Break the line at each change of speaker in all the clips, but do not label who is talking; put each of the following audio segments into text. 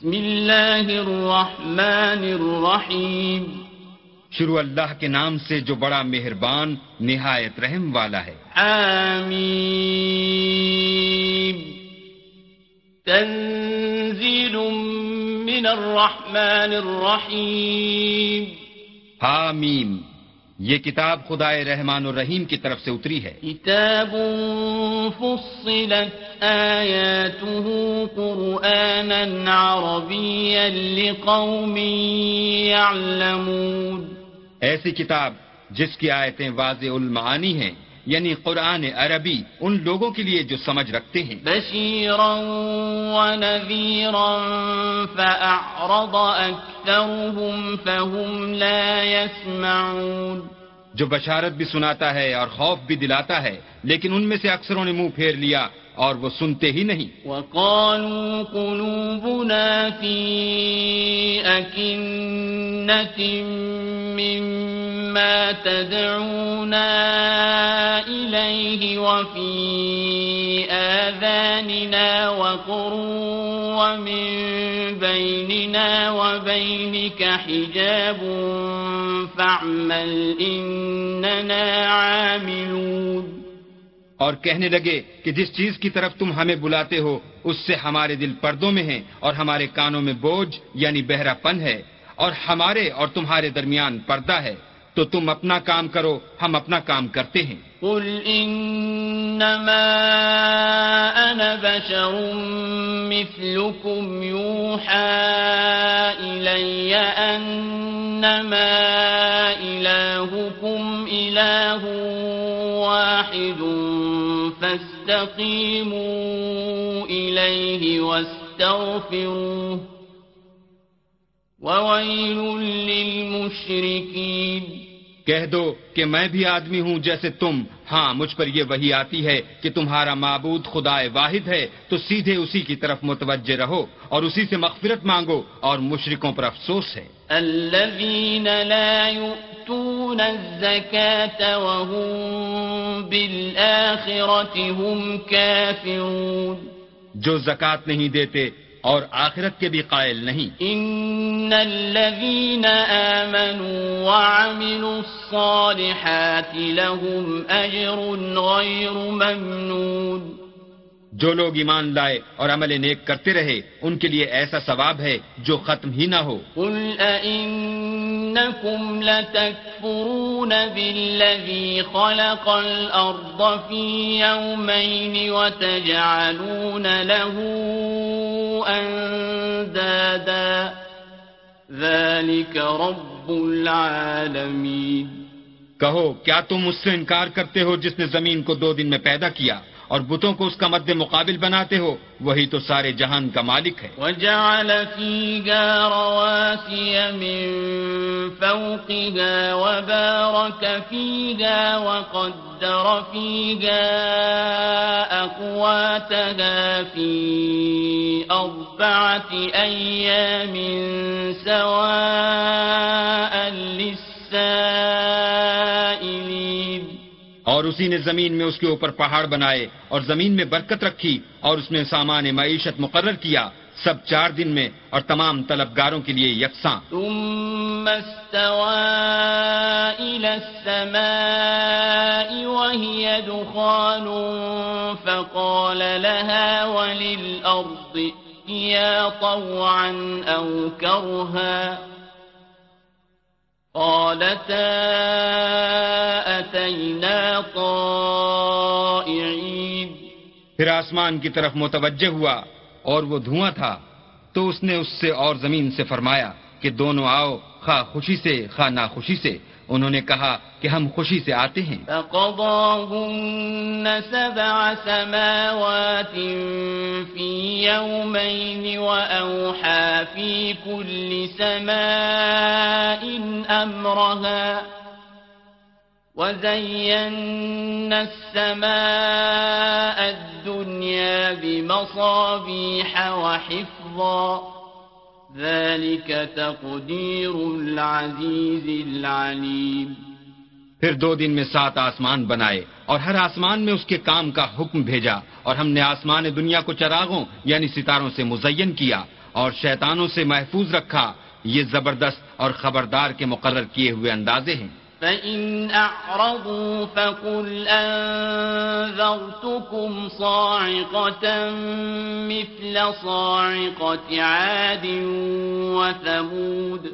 بسم اللہ الرحمن الرحیم
شروع اللہ کے نام سے جو بڑا مہربان نہایت رحم والا ہے۔
حامیم تنزیل من الرحمن الرحیم.
حامیم یہ کتاب خدا رحمان الرحیم کی طرف سے اتری ہے۔
کتاب فصلت آیاته قرآنا عربیا لقوم يعلمون
ایسی کتاب جس کی آیتیں واضح المعانی ہیں یعنی قرآن عربی ان لوگوں کے لیے جو سمجھ رکھتے ہیں۔
بشیرا ونذیرا فأعرض اکثرهم فهم لا يسمعون
جو بشارت بھی سناتا ہے اور خوف بھی دلاتا ہے، لیکن ان میں سے اکثروں نے منہ پھیر لیا اور وہ سنتے ہی نہیں۔
وقالوا قلوبنا في أكنة مما تدعونا إليه وفي آذاننا وقر ومن بيننا وبينك حجاب فاعمل إننا عاملون
اور کہنے لگے کہ جس چیز کی طرف تم ہمیں بلاتے ہو، اس سے ہمارے دل پردوں میں ہیں اور ہمارے کانوں میں بوجھ یعنی بہرا پن ہے، اور ہمارے اور تمہارے درمیان پردہ ہے، تو تم اپنا کام کرو، ہم اپنا کام کرتے ہیں۔
قل إنما أنا بشر مثلكم يوحى إلي أنما إلهكم إله واحد فاستقيموا إليه واستغفروه وويل للمشركين
کہہ دو کہ میں بھی آدمی ہوں جیسے تم۔ ہاں مجھ پر یہ وہی آتی ہے کہ تمہارا معبود خدا واحد ہے تو سیدھے اسی کی طرف متوجہ رہو اور اسی سے مغفرت مانگو اور مشرکوں پر افسوس ہے۔
الذين لا يؤتون الزكاة وهم بالآخرة هم كافرون
جو زکات نہیں دیتے اور آخرت کے بھی قائل نہیں۔
ان الذين آمنوا وعملوا الصالحات لهم اجر غير ممنون۔
جو لوگ ایمان لائے اور عمل نیک کرتے رہے ان کے لیے ایسا ثواب ہے جو ختم ہی نہ ہو۔
قل إنكم لتكفرون بالذي خلق الأرض في يومين وتجعلون له أندادا. ذلك رب العالمين.
کہو کیا تم اس سے انکار کرتے ہو جس نے زمین کو دو دن میں پیدا کیا؟ اور بتوں کو اس کا مد مقابل بناتے ہو وہی تو سارے جہان کا مالک ہے۔
وجعل فيها رواسي من فوقها وبارك فيها وقدر فيها أقواتها في أربعة أيام سواء
اسی نے زمین میں اس کے اوپر پہاڑ بنائے اور زمین میں برکت رکھی اور اس میں سامان معیشت مقرر کیا سب چار دن میں اور تمام طلبگاروں کے لیے یکساں۔
ثم استوى إلى السماء وهي دخان فقال لها وللأرض ائتيا طوعا أو كرها قالتا اتینا طائعين؟
پھر آسمان کی طرف متوجہ ہوا اور وہ دھواں تھا تو اس نے اس سے اور زمین سے فرمایا کہ دونوں آؤ، خواہ خوشی سے، خواہ ناخوشی سے۔ انہوں نے کہا کہ ہم خوشی سے آتے ہیں
فقضاهن سبع سماوات في يومين وأوحى في كل سماء أمرها وزينا السماء الدنيا بمصابيح وحفظا ذلك تقدير العزيز العليم۔
پھر دو دن میں سات آسمان بنائے اور ہر آسمان میں اس کے کام کا حکم بھیجا اور ہم نے آسمان دنیا کو چراغوں یعنی ستاروں سے مزین کیا اور شیطانوں سے محفوظ رکھا۔ یہ زبردست اور خبردار کے مقرر کیے ہوئے اندازے ہیں۔
فَإِنْ أَعْرَضُوا فَقُلْ أَنذَرْتُكُمْ صَاعِقَةً مِثْلَ صَاعِقَةِ عَادٍ وَثَمُودَ۔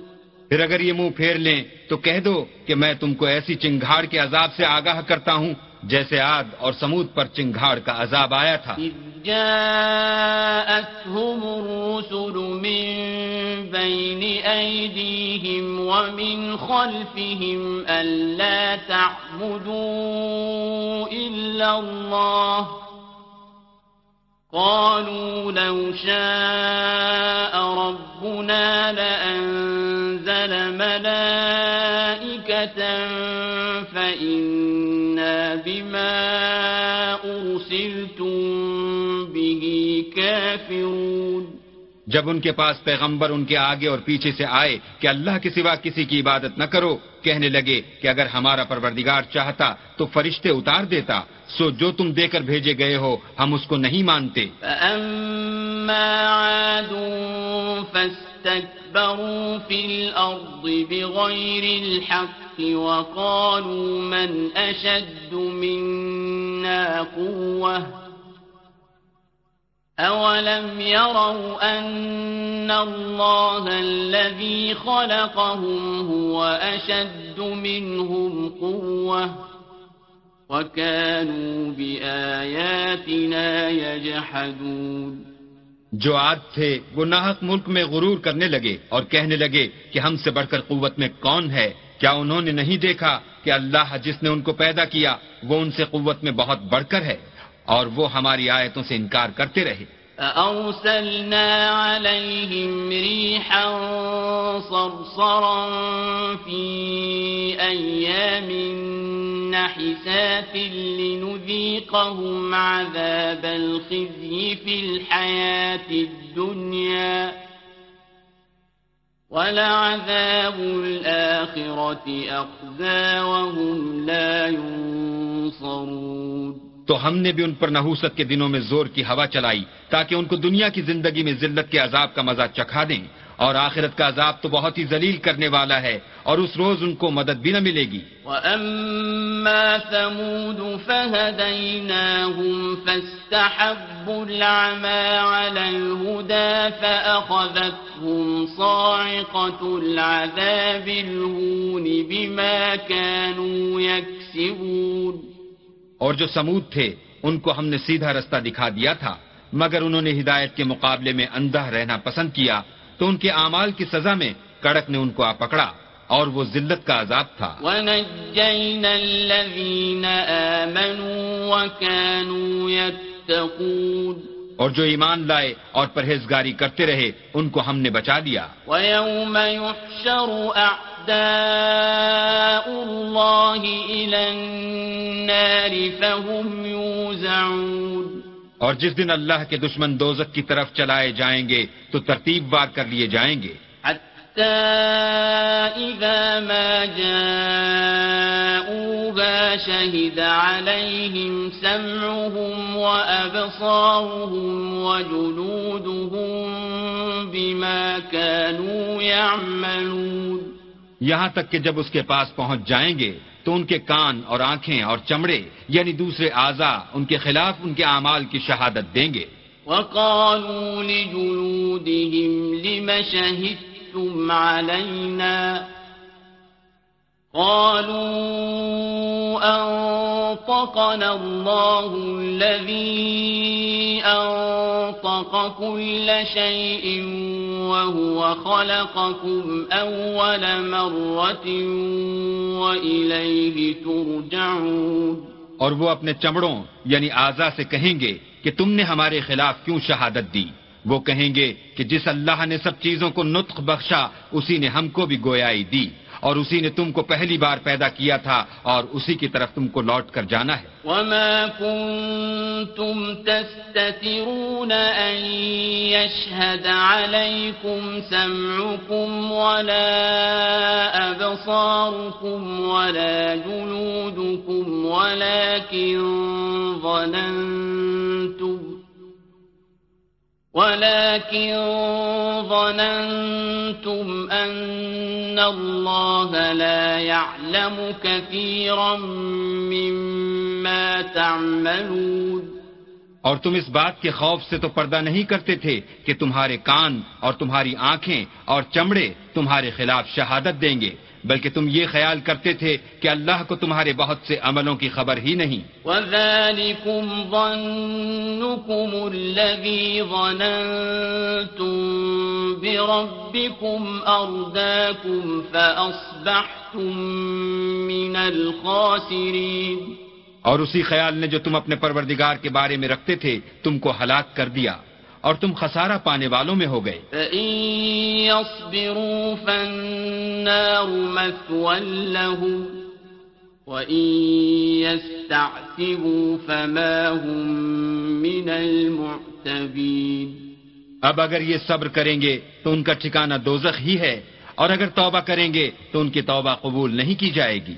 پھر اگر یہ منہ پھیر لیں تو کہہ دو کہ میں تم کو ایسی چنگھاڑ کے عذاب سے آگاہ کرتا ہوں جیسے آد اور سمود پر چنگھاڑ کا عذاب آیا تھا۔
جاءتهم الرسل من بين أيديهم ومن خلفهم ألا تعبدوا إلا الله. قالوا لو شاء ربنا لأنزل ملائكة فإنا
جب ان کے پاس پیغمبر ان کے آگے اور پیچھے سے آئے کہ اللہ کے سوا کسی کی عبادت نہ کرو، کہنے لگے کہ اگر ہمارا پروردگار چاہتا تو فرشتے اتار دیتا، سو جو تم دے کر بھیجے گئے ہو، ہم اس کو نہیں مانتے۔
فاستكبروا في الأرض بغير الحق وقالوا من أشد منا قوة أولم يروا أن الله الذي خلقهم هو أشد منهم قوة وكانوا بآياتنا يجحدون
جو عاد تھے وہ ناحق ملک میں غرور کرنے لگے اور کہنے لگے کہ ہم سے بڑھ کر قوت میں کون ہے؟ کیا انہوں نے نہیں دیکھا کہ اللہ جس نے ان کو پیدا کیا وہ ان سے قوت میں بہت بڑھ کر ہے؟ اور وہ ہماری آیتوں سے انکار کرتے رہے
فأرسلنا عليهم ريحا صرصرا في أيام نحسات لنذيقهم عذاب الخزي في الحياة الدنيا ولعذاب الآخرة أخزى وهم لا ينصرون
تو ہم نے بھی ان پر نحوست کے دنوں میں زور کی ہوا چلائی تاکہ ان کو دنیا کی زندگی میں ذلت کے عذاب کا مزہ چکھا دیں اور آخرت کا عذاب تو بہت ہی ذلیل کرنے والا ہے اور اس روز ان کو مدد بھی نہ ملے گی۔
وَأَمَّا ثَمُودُ فَهَدَيْنَاهُمْ فَاسْتَحَبُّوا الْعَمَى عَلَى الْهُدَى فَأَخَذَتْهُمْ صَاعِقَةُ الْعَذَابِ الْهُونِ بِمَا كَانُوا يَكْسِبُونَ
اور جو سمود تھے، ان کو ہم نے سیدھا رستہ دکھا دیا تھا، مگر انہوں نے ہدایت کے مقابلے میں اندھا رہنا پسند کیا تو ان کے اعمال کی سزا میں کڑک نے ان کو آ پکڑا اور وہ ذلت کا عذاب تھا۔ اور جو ایمان لائے اور پرہیزگاری کرتے رہے ان کو ہم نے بچا لیا
الله إلى النار فهم يوزعون۔
اور جس دن اللہ کے دشمن دوزک کی طرف چلائے جائیں گے تو ترتیب بار کر لیے جائیں گے۔
إذا ما جاءوها شهد عليهم سمعهم وأبصارهم وجلودهم بما كانوا يعملون
یہاں تک کہ جب اس کے پاس پہنچ جائیں گے تو ان کے کان اور آنکھیں اور چمڑے یعنی دوسرے اعضا ان کے خلاف ان کے اعمال کی شہادت دیں گے۔
وقالوا لجلودهم لم شهدتم علينا قالوا أنطقنا الله الذي أنطق كل شيء وهو خلقكم أول مرة وإليه ترجعون
اور وہ اپنے چمڑوں یعنی آزا سے کہیں گے کہ تم نے ہمارے خلاف کیوں شہادت دی؟ وہ کہیں گے کہ جس اللہ نے سب چیزوں کو نطق بخشا، اسی نے ہم کو بھی گویائی دی، اور اسی نے تم کو پہلی بار پیدا کیا تھا، اور اسی کی طرف تم کو لوٹ کر جانا ہے۔
وما كنتم تستترون ان يشهد عليكم سمعكم ولا ابصاركم ولا جلودكم، ولكن ظننتم ولكن ظننتم أن الله لا يعلم كثيرا مما تعملون
اور تم اس بات کے خوف سے تو پردہ نہیں کرتے تھے کہ تمہارے کان اور تمہاری آنکھیں اور چمڑے تمہارے خلاف شہادت دیں گے۔ بلکہ تم یہ خیال کرتے تھے کہ اللہ کو تمہارے بہت سے عملوں کی خبر ہی نہیں۔
وَذَلِكُمْ ظَنُّكُمُ الَّذِي ظَنَنْتُمْ بِرَبِّكُمْ أَرْدَاكُمْ فَأَصْبَحْتُمْ مِنَ الْخَاسِرِينَ۔
اور اسی خیال نے جو تم اپنے پروردگار کے بارے میں رکھتے تھے تم کو ہلاک کر دیا۔ اور تم خسارہ پانے والوں میں ہو گئے۔ اب اگر یہ صبر کریں گے تو ان کا ٹھکانہ دوزخ ہی ہے اور اگر توبہ کریں گے تو ان کی توبہ قبول نہیں کی جائے گی۔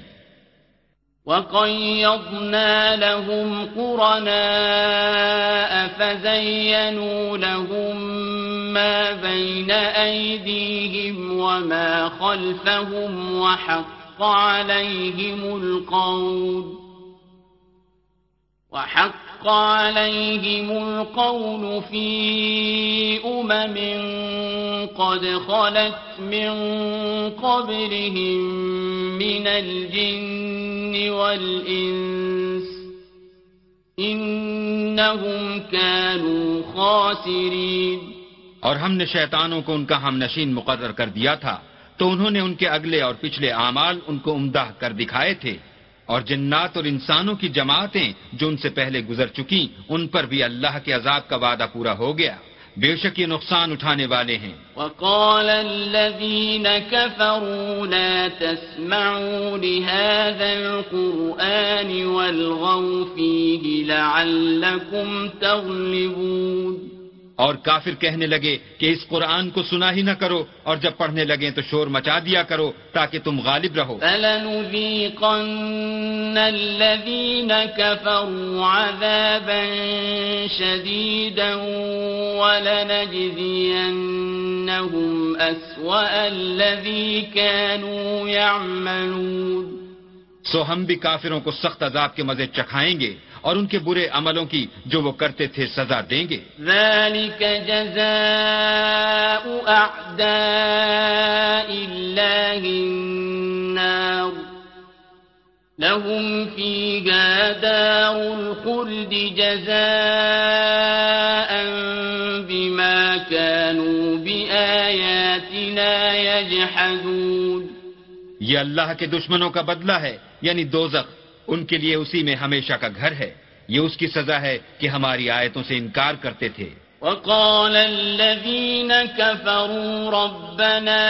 وقيضنا لهم قرناء فزينوا لهم ما بين أيديهم وما خلفهم وحق عليهم القول وحق حق عليهم القول في أمم قد خلت من قبلهم من الجن والإنس إنهم كانوا خاسرين.
اور ہم نے شیطانوں کو ان کا ہم نشین مقرر کر دیا تھا تو انہوں نے ان کے اگلے اور پچھلے اعمال ان کو عمدہ کر دکھائے تھے۔ اور جنات اور انسانوں کی جماعتیں جو ان سے پہلے گزر چکی، ان پر بھی اللہ کے عذاب کا وعدہ پورا ہو گیا۔ بے شک یہ نقصان اٹھانے والے ہیں۔
وقال الذين كفروا لا تسمعوا لهذا القرآن والغوا فيه لعلكم تغلبون۔
اور کافر کہنے لگے کہ اس قرآن کو سنا ہی نہ کرو اور جب پڑھنے لگے تو شور مچا دیا کرو تاکہ تم غالب رہو۔ سو ہم بھی کافروں کو سخت عذاب کے مزے چکھائیں گے اور ان کے برے عملوں کی جو وہ کرتے تھے سزا دیں گے۔
ذلك جزاء اعداء الله النار۔ لهم فيها دار الخلد جزاء بما كانوا بآياتنا يجحدون۔
یہ اللہ کے دشمنوں کا بدلہ ہے یعنی دوزخ۔ ان کے لیے اسی میں ہمیشہ کا گھر ہے۔ یہ اس کی سزا ہے کہ ہماری آیتوں سے انکار کرتے تھے۔
وقال الذين كفروا ربنا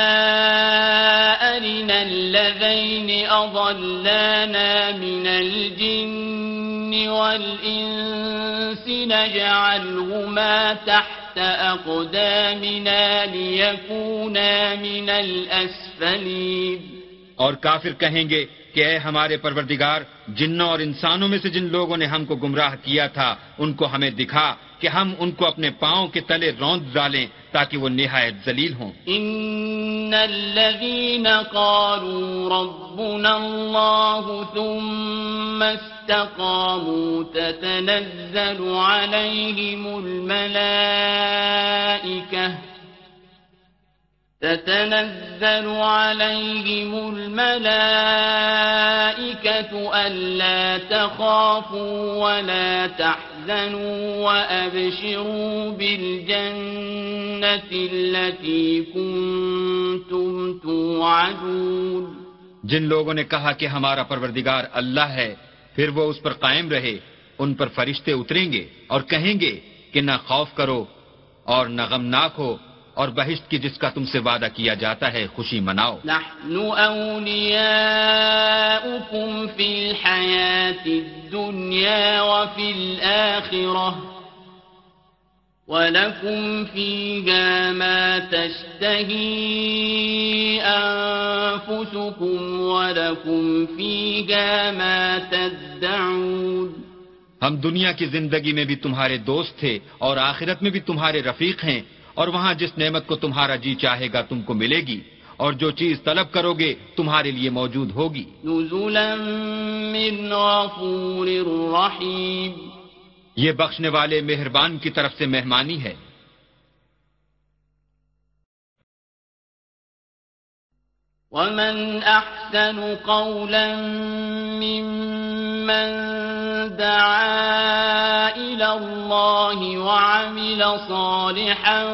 أرنا الذين أضلانا من الجن والإنس نجعلهما تحت أقدامنا ليكونا من الأسفلين۔
اور کافر کہیں گے کہ اے ہمارے پروردگار، جنوں اور انسانوں میں سے جن لوگوں نے ہم کو گمراہ کیا تھا، ان کو ہمیں دکھا کہ ہم ان کو اپنے پاؤں کے تلے روند ڈالیں تاکہ وہ نہایت ذلیل ہوں۔
ان الذين قالوا ربنا الله ثم استقاموا تتنزل عليهم الملائكه تتنزل عليهم الملائكة ألا تخافوا ولا تحزنوا وأبشروا بالجنة التي كنتم توعدون.
جن لوگوں نے کہا کہ ہمارا پروردگار اللہ ہے، پھر وہ اس پر قائم رہے، ان پر فرشتے اتریں گے اور کہیں گے کہ نہ خوف کرو اور نہ غمناک ہو اور بہشت کی جس کا تم سے وعدہ کیا جاتا ہے خوشی مناؤ۔
نحن اولیاؤکم فی الحیات الدنیا وفی الآخرہ ولكم فيها ما تشتهي أنفسكم ولكم فيها ما تدعون۔
ہم دنیا کی زندگی میں بھی تمہارے دوست تھے اور آخرت میں بھی تمہارے رفیق ہیں۔ اور وہاں جس نعمت کو تمہارا جی چاہے گا تم کو ملے گی اور جو چیز طلب کرو گے تمہارے لیے موجود ہوگی۔
نزلا من غفور رحیم۔
یہ بخشنے والے مہربان کی طرف سے مہمانی ہے۔
ومن أحسن قولا ممن دعا إلى الله وعمل صالحا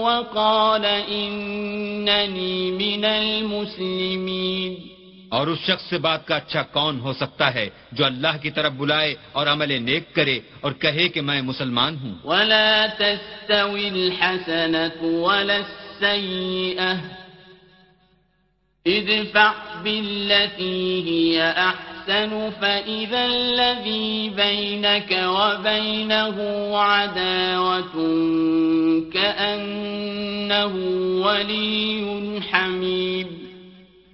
وقال إنني من المسلمين
اور اس شخص سے بات کا اچھا کون ہو سکتا ہے جو اللہ کی طرف بلائے اور عمل نیک کرے اور کہے کہ میں مسلمان ہوں؟
ولا تستوي الحسنة ولا السيئة ادفع بالتي هي أحسن فإذا الذي بينك وبينه عداوة كأنه ولي حميم.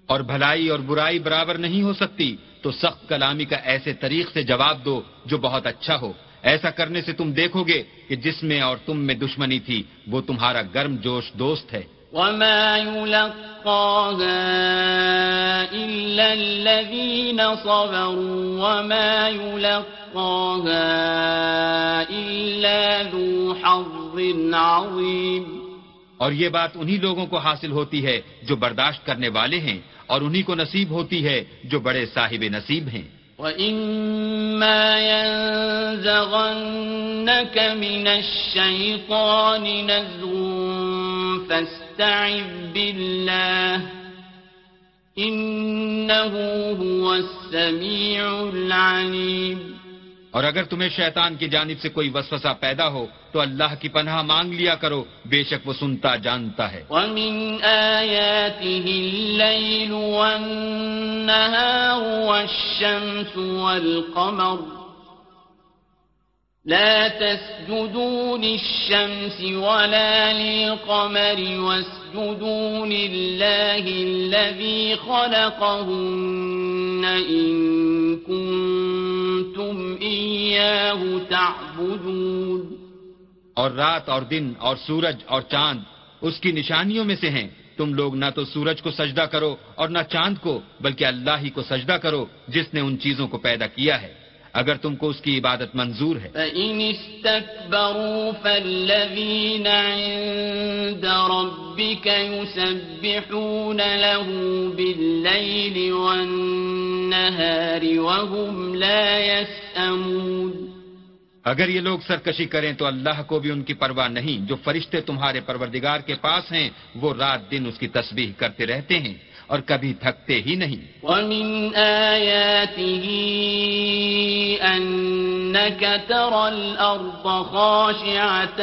اور بھلائی اور برائی برابر نہیں ہو سکتی، تو سخت کلامی کا ایسے طریق سے جواب دو جو بہت اچھا ہو۔ ایسا کرنے سے تم دیکھو گے کہ جس میں اور تم میں دشمنی تھی، وہ تمہارا گرم جوش دوست ہے۔
وما يلقاها إلا الذين صبروا وما يلقاها إلا ذو حظ عظيم۔
اور یہ بات انہی لوگوں کو حاصل ہوتی ہے جو برداشت کرنے والے ہیں اور انہی کو نصیب ہوتی ہے جو بڑے صاحب نصیب ہیں۔
وَإِمَّا يَنزَغَنَّكَ مِنَ الشَّيْطَانِ نَزْغٌ فَاسْتَعِذْ بِاللَّهِ إِنَّهُ هُوَ السَّمِيعُ الْعَلِيمُ
اور اگر تمہیں شیطان کی جانب سے کوئی وسوسہ پیدا ہو تو اللہ کی پناہ مانگ لیا کرو بے شک وہ سنتا جانتا ہے۔
وَمِنْ آيَاتِهِ اللَّيْلُ وَالنَّهَارُ وَالشَّمْسُ وَالْقَمَرُ۔ لا تسجدوا للشمس ولا للقمر واسجدوا لله الذي خلقهن إن كنتم إياه تعبدون.
اور رات اور دن اور سورج اور چاند اس کی نشانیوں میں سے ہیں۔ تم لوگ نہ تو سورج کو سجدہ کرو اور نہ چاند کو، بلکہ اللہ ہی کو سجدہ کرو، جس نے ان چیزوں کو پیدا کیا ہے۔ اگر تم کو اس کی عبادت منظور ہے۔
فَإِنِ اسْتَكْبَرُوا فَالَّذِينَ عِندَ رَبِّكَ يُسَبِّحُونَ لَهُ بِاللَّيْلِ وَالنَّهَارِ وَهُمْ لَا يَسْأَمُونَ۔
اگر یہ لوگ سرکشی کریں تو اللہ کو بھی ان کی پرواہ نہیں۔ جو فرشتے تمہارے پروردگار کے پاس ہیں وہ رات دن اس کی تسبیح کرتے رہتے ہیں۔ اور کبھی تھکتے ہی نہیں
وَمِنْ آيَاتِهِ أَنَّكَ تَرَى الْأَرْضَ خَاشِعَةً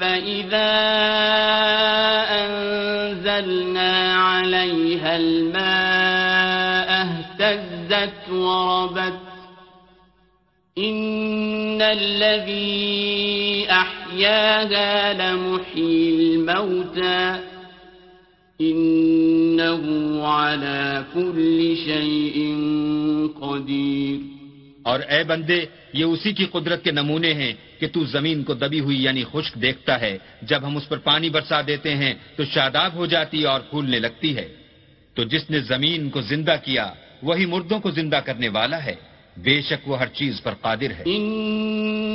فَإِذَا أَنزَلْنَا عَلَيْهَا الْمَاءَ اهْتَزَّتْ وَرَبَتْ إِنَّ الَّذِي أَحْيَاهَا لَمُحْيِي الْمَوْتَى إِنَّهُ عَلَى كُلِّ شَيْءٍ قَدِيرٌ۔
اور اے بندے یہ اسی کی قدرت کے نمونے ہیں کہ تو زمین کو دبی ہوئی یعنی خشک دیکھتا ہے۔ جب ہم اس پر پانی برسا دیتے ہیں تو شاداب ہو جاتی اور پھولنے لگتی ہے۔ تو جس نے زمین کو زندہ کیا وہی مردوں کو زندہ کرنے والا ہے۔ بے شک وہ ہر چیز پر قادر ہے۔
ان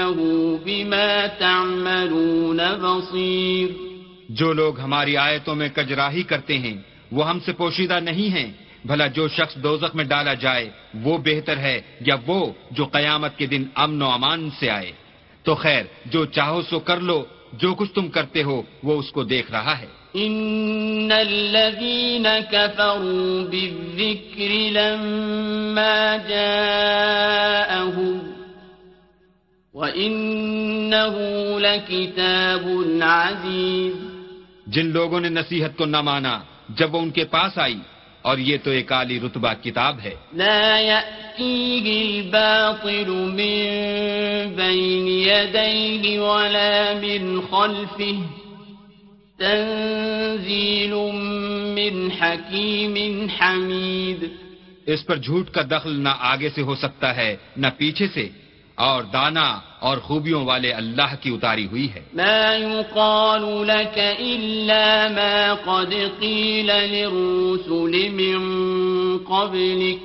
إنه بما تعملون بصير.
جو لوگ ہماری آیتوں میں کجراہی کرتے ہیں وہ ہم سے پوشیدہ نہیں ہیں۔ بھلا جو شخص دوزخ میں ڈالا جائے وہ بہتر ہے یا وہ جو قیامت کے دن امن و امان سے آئے۔ تو خیر جو چاہو سو کر لو جو کچھ تم کرتے ہو وہ اس کو دیکھ رہا ہے۔
إن الذين كفروا بالذكر لما جاءهم وَإِنَّهُ لَكِتَابٌ عَزِيزٌ
جن لوگوں نے نصیحت کو نہ مانا جب وہ ان کے پاس آئی اور یہ تو ایک عالی رتبہ کتاب ہے۔
لا يأتيه الباطل من بين يديه ولا من خلفه تنزيل من حكيم حميد
اس پر جھوٹ کا دخل نہ آگے سے ہو سکتا ہے نہ پیچھے سے۔ اور دانا اور خوبیوں والے اللہ کی اتاری ہوئی ہے۔
ما يقال لك إلا ما قد قيل للرسل من قبلك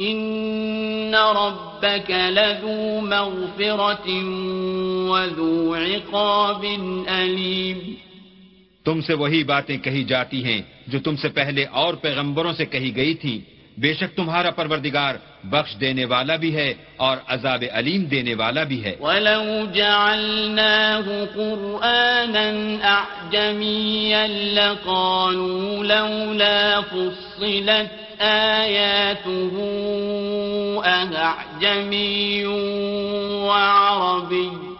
إن ربك لذو مغفرة وذو عقاب أليم۔
تم سے وہی باتیں کہی جاتی ہیں جو تم سے پہلے اور پیغمبروں سے کہی گئی تھی۔ بے شک تمہارا پروردگار بخش دینے والا بھی ہے اور عذاب علیم دینے والا بھی ہے۔
وَلَوْ جَعَلْنَاهُ قُرْآنًا أَعْجَمِيًّا لَقَالُوا لَوْلَا فُصِّلَتْ آيَاتُهُ أَعْجَمِيٌّ وَعَرَبِيٌّ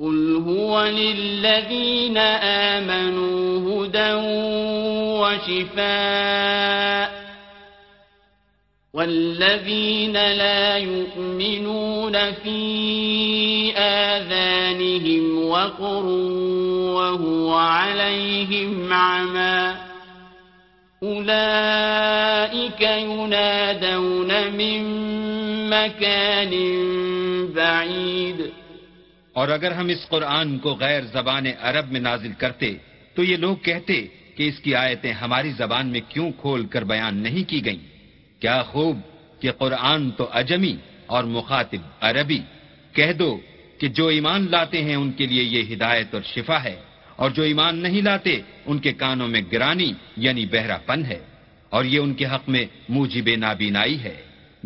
قل هو للذين آمنوا هدى وشفاء والذين لا يؤمنون في آذانهم وقر وهو عليهم عمى أولئك ينادون من مكان بعيد
اور اگر ہم اس قرآن کو غیر زبان عرب میں نازل کرتے، تو یہ لوگ کہتے کہ اس کی آیتیں ہماری زبان میں کیوں کھول کر بیان نہیں کی گئیں؟ کیا خوب کہ قرآن تو اجمی اور مخاطب عربی۔ کہہ دو کہ جو ایمان لاتے ہیں ان کے لیے یہ ہدایت اور شفا ہے، اور جو ایمان نہیں لاتے، ان کے کانوں میں گرانی یعنی بہرا پن ہے، اور یہ ان کے حق میں موجب نابینائی ہے۔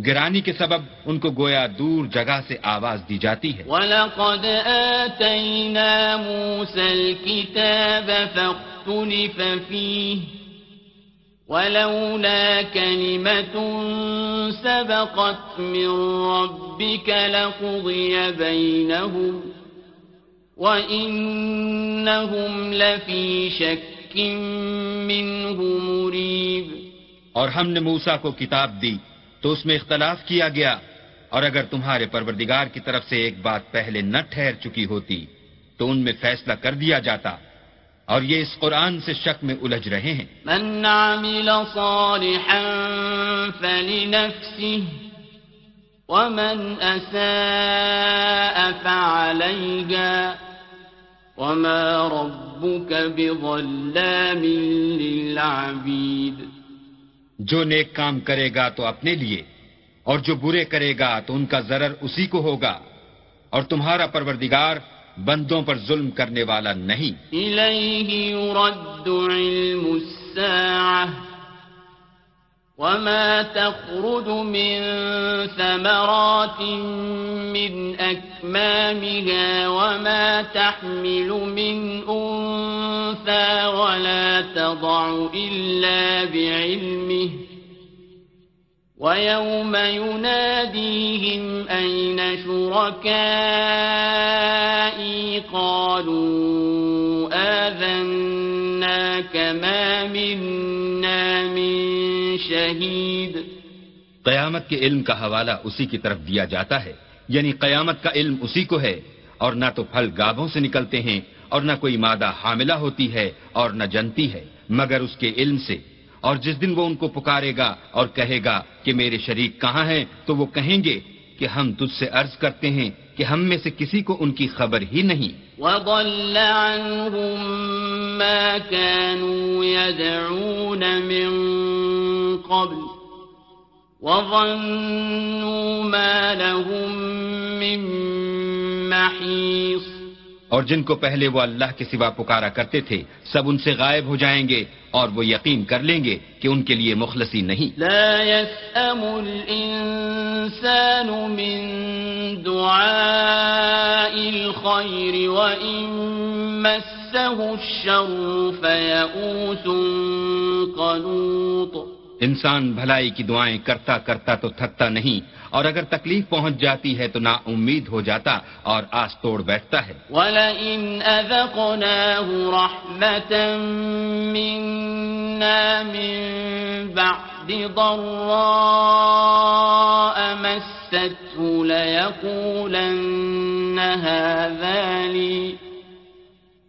گرانی کے سبب ان کو گویا دور جگہ سے آواز دی جاتی ہے۔
وَلَقَدْ آتَيْنَا مُوسَى الْكِتَابَ فَاخْتُلِفَ فِيهِ۔ وَلَوْلَا كَلِمَةٌ سَبَقَتْ مِنْ رَبِّكَ لَقُضِيَ بَيْنَهُمْ وَإِنَّهُمْ لَفِي شَكٍّ مِّنْهُ مُرِيبٍ
اور ہم نے موسیٰ کو کتاب دی تو اس میں اختلاف کیا گیا اور اگر تمہارے پروردگار کی طرف سے ایک بات پہلے نہ ٹھہر چکی ہوتی تو ان میں فیصلہ کر دیا جاتا اور یہ اس قرآن سے شک میں الجھ رہے ہیں۔
من عمل صالحا فلنفسه ومن أساء فعليها وما ربك بظلام للعبيد۔
جو نیک کام کرے گا تو اپنے لیے اور جو برے کرے گا تو ان کا ضرر اسی کو ہوگا اور تمہارا پروردگار بندوں پر ظلم کرنے والا نہیں۔
إليه يرد علم الساعة. وما تخرج من ثمرات من أكمامها وما تحمل من أنثى ولا تضع إلا بعلمه. ويوم يناديهم أين شركائي قالوا آذناك ما منا من شهيد
قیامت کے علم کا حوالہ اسی کی طرف دیا جاتا ہے یعنی قیامت کا علم اسی کو ہے، اور نہ تو پھل گابوں سے نکلتے ہیں، اور نہ کوئی مادہ حاملہ ہوتی ہے، اور نہ جنتی ہے، مگر اس کے علم سے۔ اور جس دن وہ ان کو پکارے گا اور کہے گا کہ میرے شریک کہاں ہیں، تو وہ کہیں گے کہ ہم تجھ سے عرض کرتے ہیں کہ ہم میں سے کسی کو ان کی خبر ہی نہیں۔
وضل عنهم ما كانوا يدعون من قبل وظنوا ما لهم من محيص
اور جن کو پہلے وہ اللہ کے سوا پکارا کرتے تھے، سب ان سے غائب ہو جائیں گے اور وہ یقین کر لیں گے کہ ان کے لیے مخلصی نہیں۔
لا يسأم الإنسان من دعاء الخير وإن مسه الشر فيئوس قنوط۔
انسان بھلائی کی دعائیں کرتا کرتا تو تھکتا نہیں، اور اگر تکلیف پہنچ جاتی ہے تو نا امید ہو جاتا اور آس توڑ بیٹھتا ہے۔
وَلَئِنْ أَذَقْنَاهُ رَحْمَةً مِنَّا مِن بَعْدِ ضَرَّاءَ مَسَّتْهُ لَيَقُولَنَّ هَذَا لِي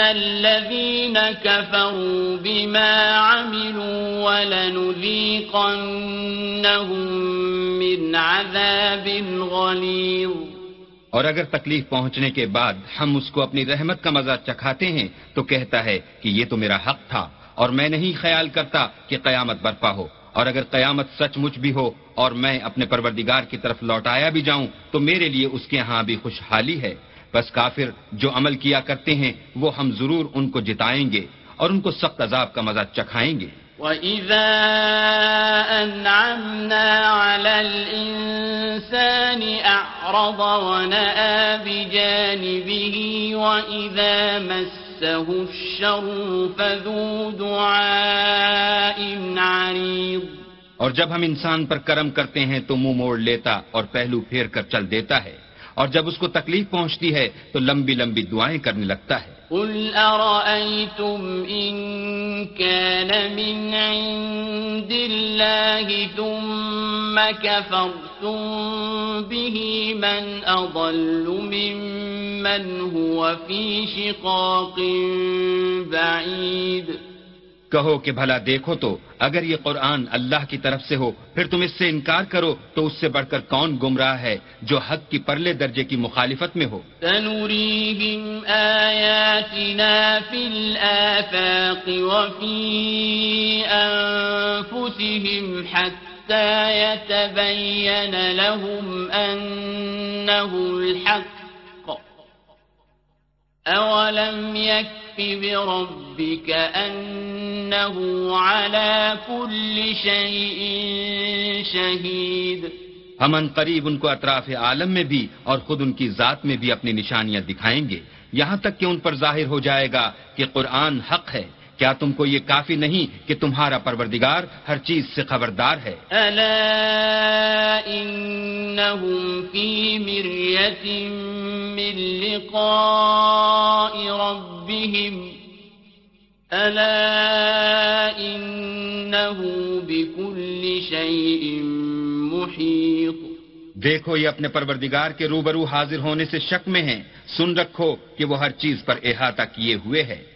الذين كفروا بما عملوا ولنذيقنهم من عذاب غليظ
اور اگر تکلیف پہنچنے کے بعد ہم اس کو اپنی رحمت کا مزہ چکھاتے ہیں تو کہتا ہے کہ یہ تو میرا حق تھا اور میں نہیں خیال کرتا کہ قیامت برپا ہو اور اگر قیامت سچ مچ بھی ہو اور میں اپنے پروردگار کی طرف لوٹایا بھی جاؤں تو میرے لیے اس کے ہاں بھی خوشحالی ہے۔ بس کافر جو عمل کیا کرتے ہیں وہ ہم ضرور ان کو جتائیں گے اور ان کو سخت عذاب کا مزہ چکھائیں گے۔
وَإِذَا أَنْعَمْنَا عَلَى الْإِنسَانِ أَعْرَضَ وَنَأَى بِجَانِبِهِ وَإِذَا مَسَّهُ الشَّرُّ فَذُو دُعَاءٍ عَرِيضٍ۔
اور جب ہم انسان پر کرم کرتے ہیں تو منہ موڑ لیتا اور پہلو پھیر کر چل دیتا ہے۔ اور جب اس کو تکلیف پہنچتی ہے تو لمبی لمبی دعائیں کرنے لگتا ہے۔
قل أرأيتم إن كان من عند الله ثم كفرتم به من أضل ممن هو في شقاق بعيد۔
کہو کہ بھلا دیکھو تو، اگر یہ قرآن اللہ کی طرف سے ہو، پھر تم اس سے انکار کرو تو اس سے بڑھ کر کون گمراہ ہے جو حق کی پرلے درجے کی مخالفت میں ہو؟
سنريهم آياتنا في الآفاق وفي أنفسهم حتى يتبين لهم أنه الحق. أولم يكف بربك أنه على كل شيء شهيد.
ہم ان قریب ان کو اطراف عالم میں بھی اور خود ان کی ذات میں بھی اپنی نشانیاں دکھائیں گے۔ یہاں تک کہ ان پر ظاہر ہو جائے گا کہ قرآن حق ہے۔ کیا تم کو یہ کافی نہیں کہ تمہارا پروردگار ہر چیز سے خبردار ہے؟
ألا إنهم في مرية من لقاء ربهم بكل شيء محيط
دیکھو یہ اپنے پروردگار کے روبرو حاضر ہونے سے شک میں ہیں۔ سن رکھو کہ وہ ہر چیز پر احاطہ کیے ہوئے ہے۔